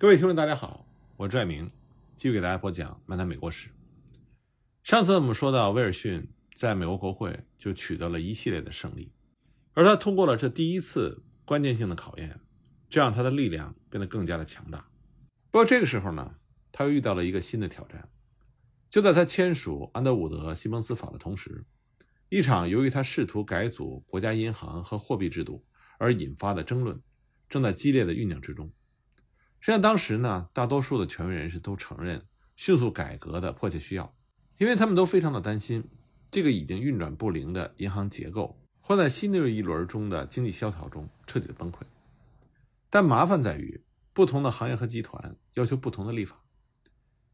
各位听众，大家好，我是拽明，继续给大家播讲《漫谈美国史》。上次我们说到，威尔逊在美国国会就取得了一系列的胜利，而他通过了这第一次关键性的考验，这让他的力量变得更加的强大。不过这个时候呢，他又遇到了一个新的挑战。就在他签署安德伍德·西蒙斯法的同时，一场由于他试图改组国家银行和货币制度而引发的争论，正在激烈的酝酿之中。实际上，当时呢，大多数的权威人士都承认迅速改革的迫切需要，因为他们都非常的担心这个已经运转不灵的银行结构会在新的一轮中的经济萧条中彻底的崩溃。但麻烦在于，不同的行业和集团要求不同的立法。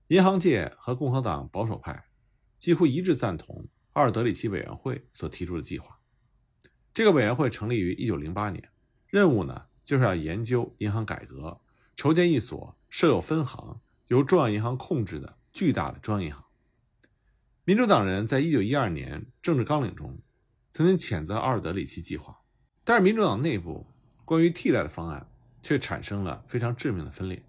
银行界和共和党保守派几乎一致赞同奥尔德里奇委员会所提出的计划。这个委员会成立于1908年，任务呢就是要研究银行改革。筹建一所设有分行、由中央银行控制的巨大的中央银行。民主党人在一九一二年政治纲领中曾经谴责奥尔德里奇计划，但是民主党内部关于替代的方案却产生了非常致命的分裂。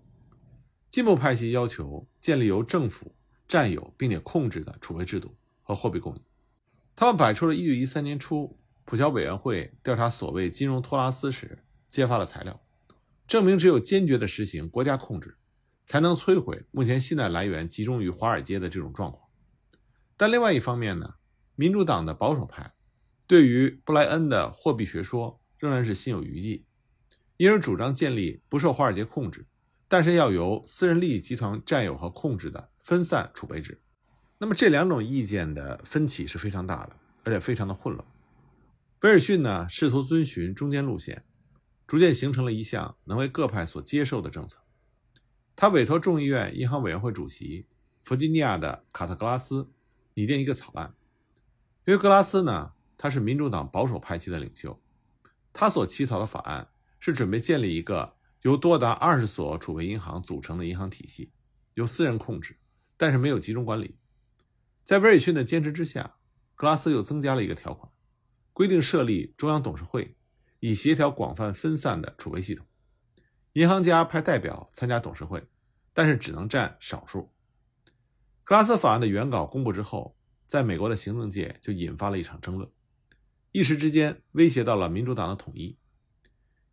进步派系要求建立由政府占有并且控制的储备制度和货币供应，他们摆出了一九一三年初普乔委员会调查所谓金融托拉斯时揭发的材料。证明只有坚决地实行国家控制，才能摧毁目前信贷来源集中于华尔街的这种状况。但另外一方面呢，民主党的保守派对于布莱恩的货币学说仍然是心有余悸，因而主张建立不受华尔街控制，但是要由私人利益集团占有和控制的分散储备制。那么这两种意见的分歧是非常大的，而且非常的混乱。威尔逊呢，试图遵循中间路线。逐渐形成了一项能为各派所接受的政策。他委托众议院银行委员会主席弗吉尼亚的卡特格拉斯拟定一个草案。因为格拉斯呢，他是民主党保守派系的领袖，他所起草的法案是准备建立一个由多达二十所储备银行组成的银行体系，由私人控制，但是没有集中管理。在威尔逊的坚持之下，格拉斯又增加了一个条款，规定设立中央董事会。以协调广泛分散的储备系统，银行家派代表参加董事会，但是只能占少数。格拉斯法案的原稿公布之后，在美国的行政界就引发了一场争论，一时之间威胁到了民主党的统一。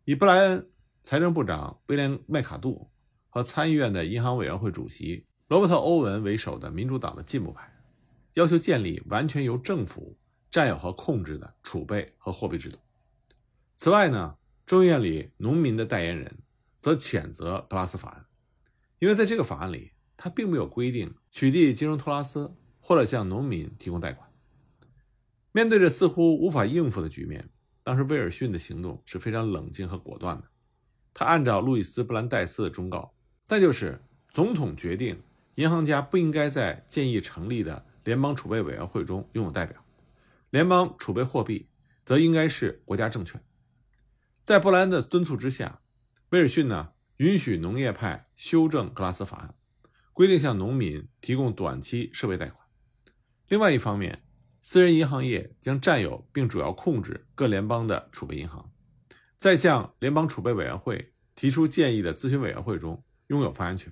以布莱恩、财政部长威廉·麦卡杜和参议院的银行委员会主席罗伯特·欧文为首的民主党的进步派，要求建立完全由政府占有和控制的储备和货币制度。此外呢，众议院里农民的代言人则谴责特拉斯法案，因为在这个法案里，他并没有规定取缔金融托拉斯或者向农民提供贷款。面对着似乎无法应付的局面，当时威尔逊的行动是非常冷静和果断的。他按照路易斯·布兰代斯的忠告，那就是总统决定银行家不应该在建议成立的联邦储备委员会中拥有代表，联邦储备货币则应该是国家政权。在布莱恩的敦促之下，威尔逊呢允许农业派修正格拉斯法案，规定向农民提供短期设备贷款。另外一方面，私人银行业将占有并主要控制各联邦的储备银行，在向联邦储备委员会提出建议的咨询委员会中拥有发言权。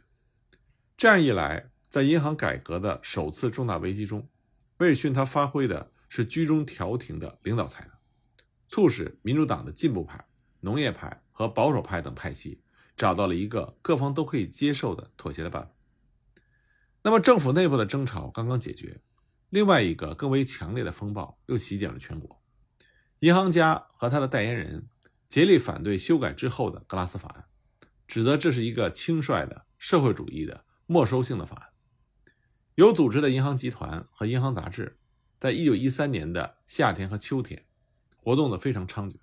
这样一来，在银行改革的首次重大危机中，威尔逊他发挥的是居中调停的领导才能，促使民主党的进步派。农业派和保守派等派系找到了一个各方都可以接受的妥协的办法。那么，政府内部的争吵刚刚解决，另外一个更为强烈的风暴又席卷了全国。银行家和他的代言人竭力反对修改之后的格拉斯法案，指责这是一个轻率的社会主义的没收性的法案。有组织的银行集团和银行杂志，在一九一三年的夏天和秋天，活动的非常猖獗。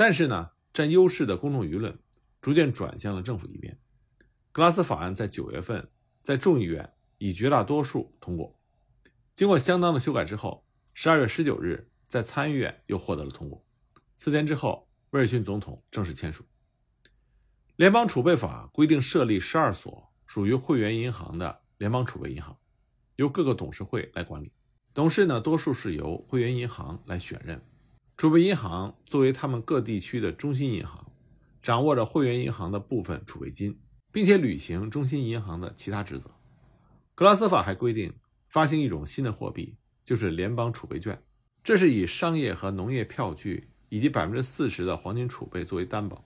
但是呢，占优势的公众舆论逐渐转向了政府一边。格拉斯法案在九月份在众议院以绝大多数通过，经过相当的修改之后，十二月十九日在参议院又获得了通过。四天之后，威尔逊总统正式签署。联邦储备法规定设立十二所属于会员银行的联邦储备银行，由各个董事会来管理。董事呢，多数是由会员银行来选任。储备银行作为他们各地区的中心银行，掌握着会员银行的部分储备金，并且履行中心银行的其他职责。格拉斯法还规定发行一种新的货币，就是联邦储备券，这是以商业和农业票据以及百分之四十的黄金储备作为担保，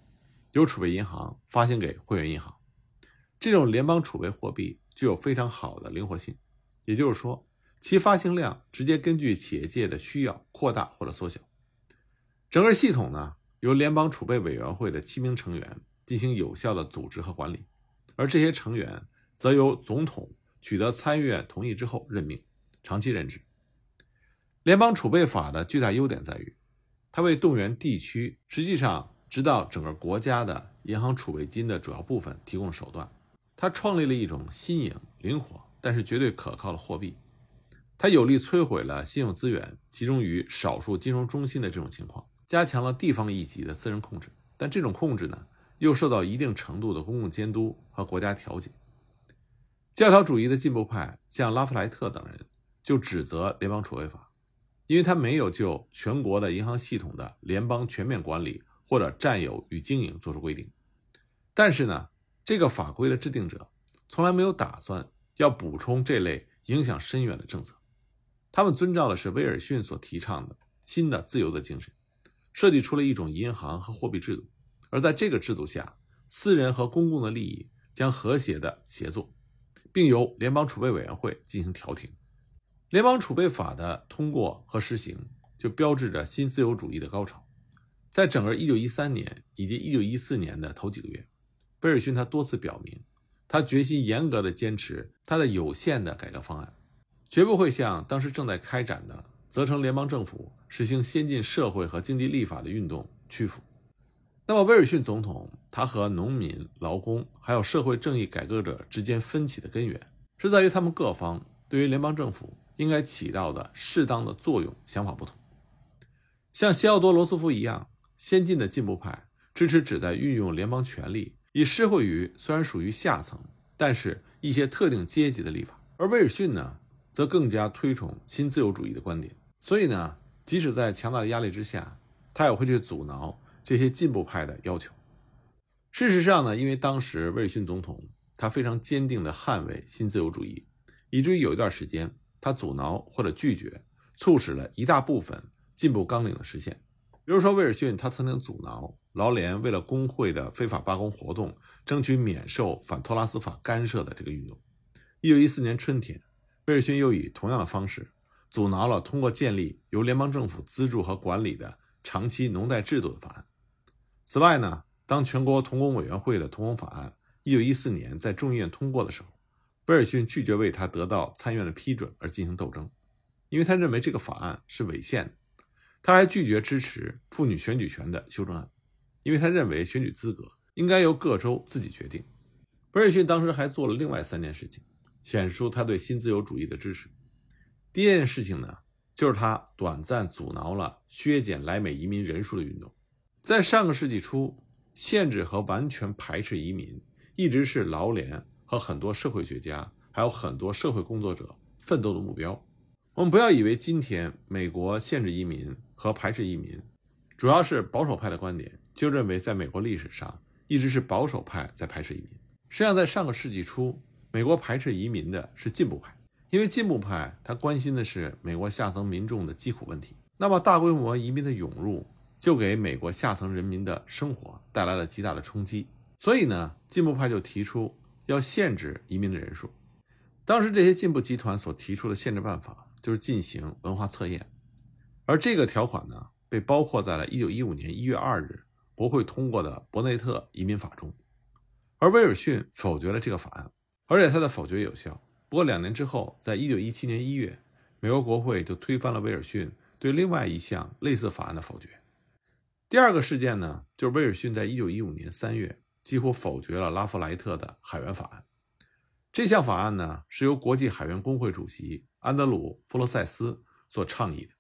由储备银行发行给会员银行。这种联邦储备货币具有非常好的灵活性，也就是说，其发行量直接根据企业界的需要扩大或者缩小。整个系统呢，由联邦储备委员会的七名成员进行有效的组织和管理，而这些成员则由总统取得参议院同意之后任命，长期任职。联邦储备法的巨大优点在于，它为动员地区实际上直到整个国家的银行储备金的主要部分提供了手段。它创立了一种新颖、灵活，但是绝对可靠的货币。它有力摧毁了信用资源集中于少数金融中心的这种情况，加强了地方一级的私人控制。但这种控制呢，又受到一定程度的公共监督和国家调解。教条主义的进步派，像拉夫莱特等人，就指责联邦储备法，因为他没有就全国的银行系统的联邦全面管理或者占有与经营作出规定。但是呢？这个法规的制定者从来没有打算要补充这类影响深远的政策，他们遵照的是威尔逊所提倡的新的自由的精神，设计出了一种银行和货币制度，而在这个制度下，私人和公共的利益将和谐的协作，并由联邦储备委员会进行调停。联邦储备法的通过和实行，就标志着新自由主义的高潮。在整个1913年以及1914年的头几个月。威尔逊他多次表明，他决心严格的坚持他的有限的改革方案，绝不会像当时正在开展的责成联邦政府实行先进社会和经济立法的运动屈服。那么，威尔逊总统他和农民、劳工还有社会正义改革者之间分歧的根源，是在于他们各方对于联邦政府应该起到的适当的作用想法不同。像西奥多·罗斯福一样先进的进步派支持旨在运用联邦权力。以施惠于虽然属于下层，但是一些特定阶级的立法，而威尔逊呢，则更加推崇新自由主义的观点。所以呢，即使在强大的压力之下，他也会去阻挠这些进步派的要求。事实上呢，因为当时威尔逊总统他非常坚定地捍卫新自由主义，以至于有一段时间他阻挠或者拒绝，促使了一大部分进步纲领的实现。比如说，威尔逊他曾经阻挠。劳联为了工会的非法罢工活动，争取免受反托拉斯法干涉的这个运动。一九一四年春天，威尔逊又以同样的方式阻挠了通过建立由联邦政府资助和管理的长期农贷制度的法案。此外呢，当全国童工委员会的童工法案一九一四年在众议院通过的时候，威尔逊拒绝为他得到参议院的批准而进行斗争，因为他认为这个法案是违宪的。他还拒绝支持妇女选举权的修正案。因为他认为选举资格应该由各州自己决定。威尔逊当时还做了另外三件事情，显示出他对新自由主义的支持。第一件事情呢，就是他短暂阻挠了削减来美移民人数的运动。在上个世纪初，限制和完全排斥移民一直是劳联和很多社会学家，还有很多社会工作者奋斗的目标。我们不要以为今天美国限制移民和排斥移民，主要是保守派的观点。就认为，在美国历史上一直是保守派在排斥移民。实际上，在上个世纪初，美国排斥移民的是进步派，因为进步派他关心的是美国下层民众的疾苦问题。那么，大规模移民的涌入就给美国下层人民的生活带来了极大的冲击。所以呢，进步派就提出要限制移民的人数。当时这些进步集团所提出的限制办法就是进行文化测验，而这个条款呢，被包括在了1915年1月2日。国会通过的伯内特移民法中，而威尔逊否决了这个法案，而且他的否决有效。不过两年之后，在一九一七年一月，美国国会就推翻了威尔逊对另外一项类似法案的否决。第二个事件呢，就是威尔逊在一九一五年三月几乎否决了拉弗莱特的海员法案。这项法案呢，是由国际海员工会主席安德鲁·弗罗塞斯所倡议的，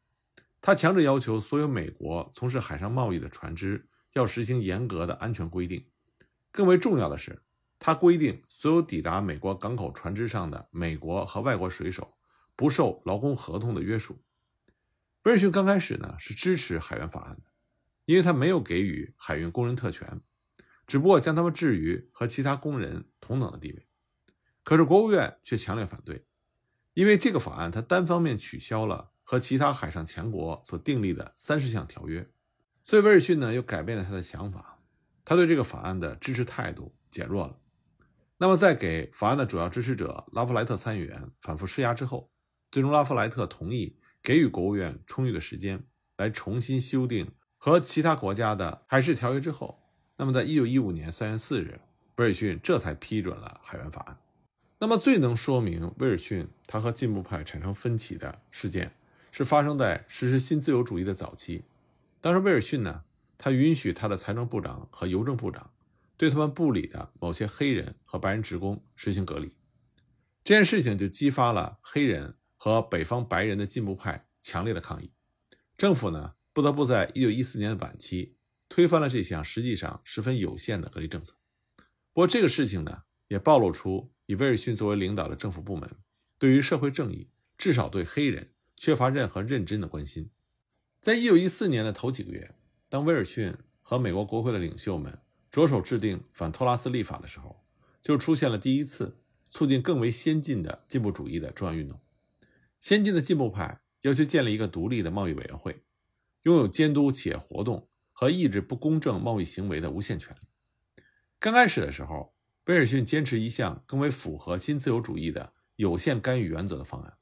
他强制要求所有美国从事海上贸易的船只。要实行严格的安全规定，更为重要的是，他规定所有抵达美国港口船只上的美国和外国水手不受劳工合同的约束。威尔逊刚开始呢是支持海员法案的，因为他没有给予海运工人特权，只不过将他们置于和其他工人同等的地位。可是国务院却强烈反对，因为这个法案它单方面取消了和其他海上强国所订立的三十项条约，所以威尔逊呢又改变了他的想法，他对这个法案的支持态度减弱了。那么在给法案的主要支持者拉夫莱特参议员反复施压之后，最终拉夫莱特同意给予国务院充裕的时间来重新修订和其他国家的海事条约之后，那么在一九一五年三月四日，威尔逊这才批准了海员法案。那么，最能说明威尔逊他和进步派产生分歧的事件，是发生在实施新自由主义的早期。当时，威尔逊呢，他允许他的财政部长和邮政部长对他们部里的某些黑人和白人职工实行隔离。这件事情就激发了黑人和北方白人的进步派强烈的抗议。政府呢，不得不在1914年的晚期推翻了这项实际上十分有限的隔离政策。不过，这个事情呢，也暴露出。以威尔逊作为领导的政府部门，对于社会正义，至少对黑人缺乏任何认真的关心。在一九一四年的头几个月，当威尔逊和美国国会的领袖们着手制定反托拉斯立法的时候，就出现了第一次促进更为先进的进步主义的重要运动。先进的进步派要求建立一个独立的贸易委员会，拥有监督企业活动和抑制不公正贸易行为的无限权利。刚开始的时候。威尔逊坚持一项更为符合新自由主义的有限干预原则的方案。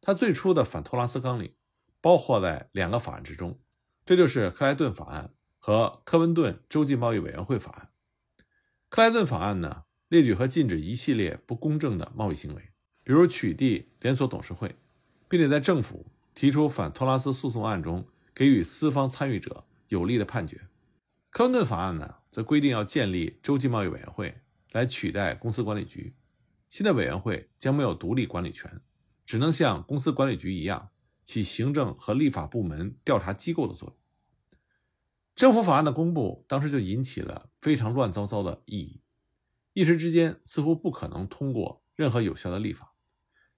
他最初的反托拉斯纲领包括在两个法案之中，这就是克莱顿法案和科温顿洲际贸易委员会法案。克莱顿法案呢，列举和禁止一系列不公正的贸易行为，比如取缔连锁董事会，并且在政府提出反托拉斯诉讼案中给予私方参与者有利的判决。科温顿法案呢，则规定要建立洲际贸易委员会。来取代公司管理局，新的委员会将没有独立管理权，只能像公司管理局一样起行政和立法部门调查机构的作用。政府法案的公布当时就引起了非常乱糟糟的异议，一时之间似乎不可能通过任何有效的立法，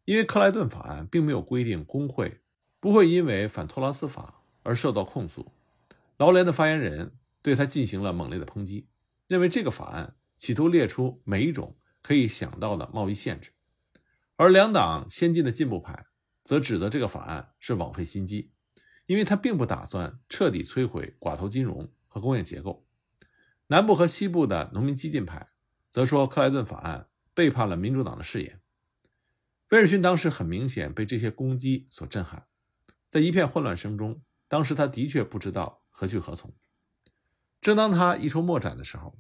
因为克莱顿法案并没有规定工会不会因为反托拉斯法而受到控诉。劳联的发言人对他进行了猛烈的抨击，认为这个法案。企图列出每一种可以想到的贸易限制，而两党先进的进步派则指责这个法案是枉费心机，因为他并不打算彻底摧毁寡头金融和工业结构。南部和西部的农民激进派则说克莱顿法案背叛了民主党的誓言。威尔逊当时很明显被这些攻击所震撼，在一片混乱声中，当时他的确不知道何去何从。正当他一筹莫展的时候，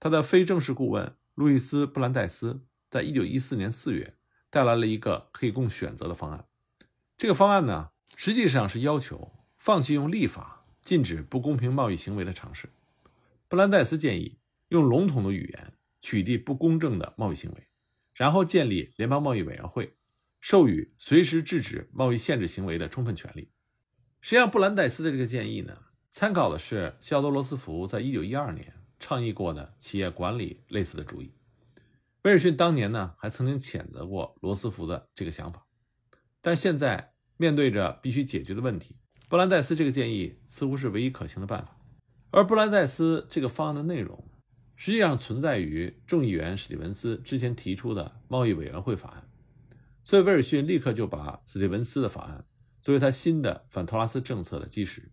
他的非正式顾问路易斯·布兰代斯在1914年4月带来了一个可以供选择的方案。这个方案呢，实际上是要求放弃用立法禁止不公平贸易行为的尝试。布兰代斯建议用笼统的语言取缔不公正的贸易行为，然后建立联邦贸易委员会，授予随时制止贸易限制行为的充分权利。实际上，布兰代斯的这个建议呢，参考的是西奥多·罗斯福在1912年。倡议过的企业管理类似的主意，威尔逊当年呢还曾经谴责过罗斯福的这个想法，但现在面对着必须解决的问题，布兰代斯这个建议似乎是唯一可行的办法。而布兰代斯这个方案的内容，实际上存在于众议员史蒂文斯之前提出的贸易委员会法案，所以威尔逊立刻就把史蒂文斯的法案作为他新的反托拉斯政策的基石。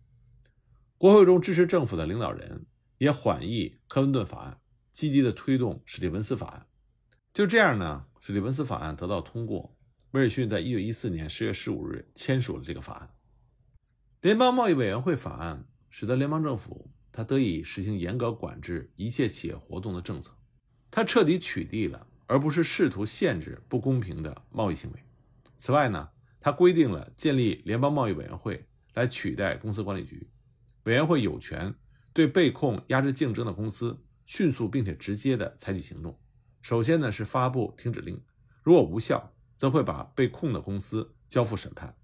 国会中支持政府的领导人。也缓议科温顿法案，积极地推动史蒂文斯法案。就这样呢，史蒂文斯法案得到通过。威尔逊在一九一四年十月十五日签署了这个法案。联邦贸易委员会法案使得联邦政府它得以实行严格管制一切企业活动的政策。它彻底取缔了，而不是试图限制不公平的贸易行为。此外呢，它规定了建立联邦贸易委员会来取代公司管理局。委员会有权。对被控压制竞争的公司，迅速并且直接的采取行动。首先呢是发布停止令，如果无效，则会把被控的公司交付审判。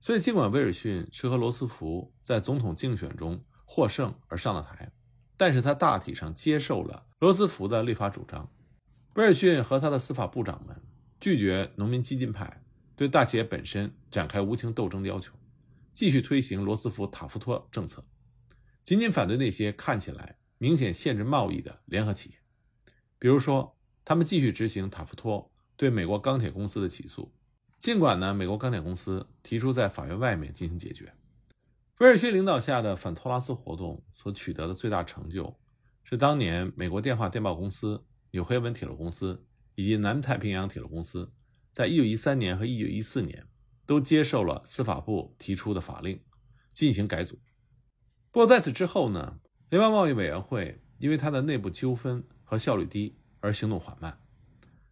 所以，尽管威尔逊是和罗斯福在总统竞选中获胜而上了台，但是他大体上接受了罗斯福的立法主张。威尔逊和他的司法部长们拒绝农民激进派对大企业本身展开无情斗争的要求，继续推行罗斯福塔夫托政策。仅仅反对那些看起来明显限制贸易的联合企业，比如说，他们继续执行塔夫托对美国钢铁公司的起诉，尽管呢，美国钢铁公司提出在法院外面进行解决。威尔逊领导下的反托拉斯活动所取得的最大成就，是当年美国电话电报公司、纽黑文铁路公司以及南太平洋铁路公司，在1913年和1914年都接受了司法部提出的法令，进行改组。不过在此之后呢，联邦贸易委员会因为它的内部纠纷和效率低而行动缓慢。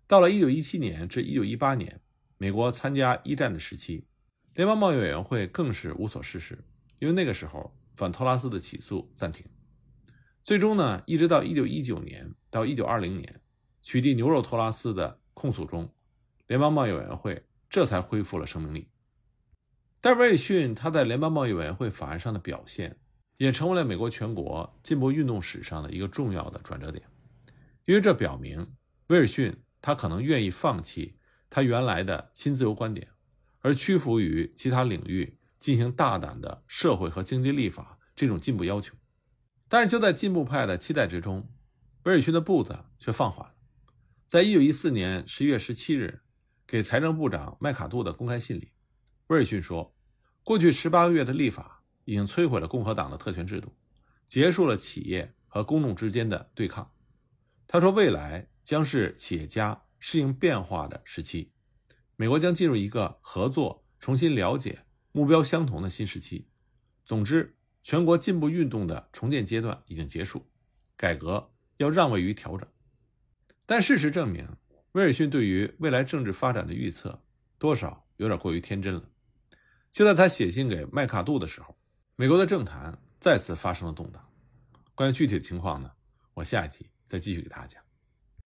到了1917年至1918年，美国参加一战的时期，联邦贸易委员会更是无所事事，因为那个时候反托拉斯的起诉暂停。最终呢，一直到1919年到1920年，取缔牛肉托拉斯的控诉中，联邦贸易委员会这才恢复了生命力。但威尔逊他在联邦贸易委员会法案上的表现。也成为了美国全国进步运动史上的一个重要的转折点，因为这表明威尔逊他可能愿意放弃他原来的新自由观点，而屈服于其他领域进行大胆的社会和经济立法这种进步要求。但是就在进步派的期待之中，威尔逊的步子却放缓了。在一九一四年十一月十七日给财政部长麦卡杜的公开信里，威尔逊说：“过去十八个月的立法。”已经摧毁了共和党的特权制度，结束了企业和公众之间的对抗。他说：“未来将是企业家适应变化的时期，美国将进入一个合作、重新了解、目标相同的新时期。总之，全国进步运动的重建阶段已经结束，改革要让位于调整。”但事实证明，威尔逊对于未来政治发展的预测多少有点过于天真了。就在他写信给麦卡杜的时候。美国的政坛再次发生了动荡，关于具体的情况呢，我下一集再继续给大家讲。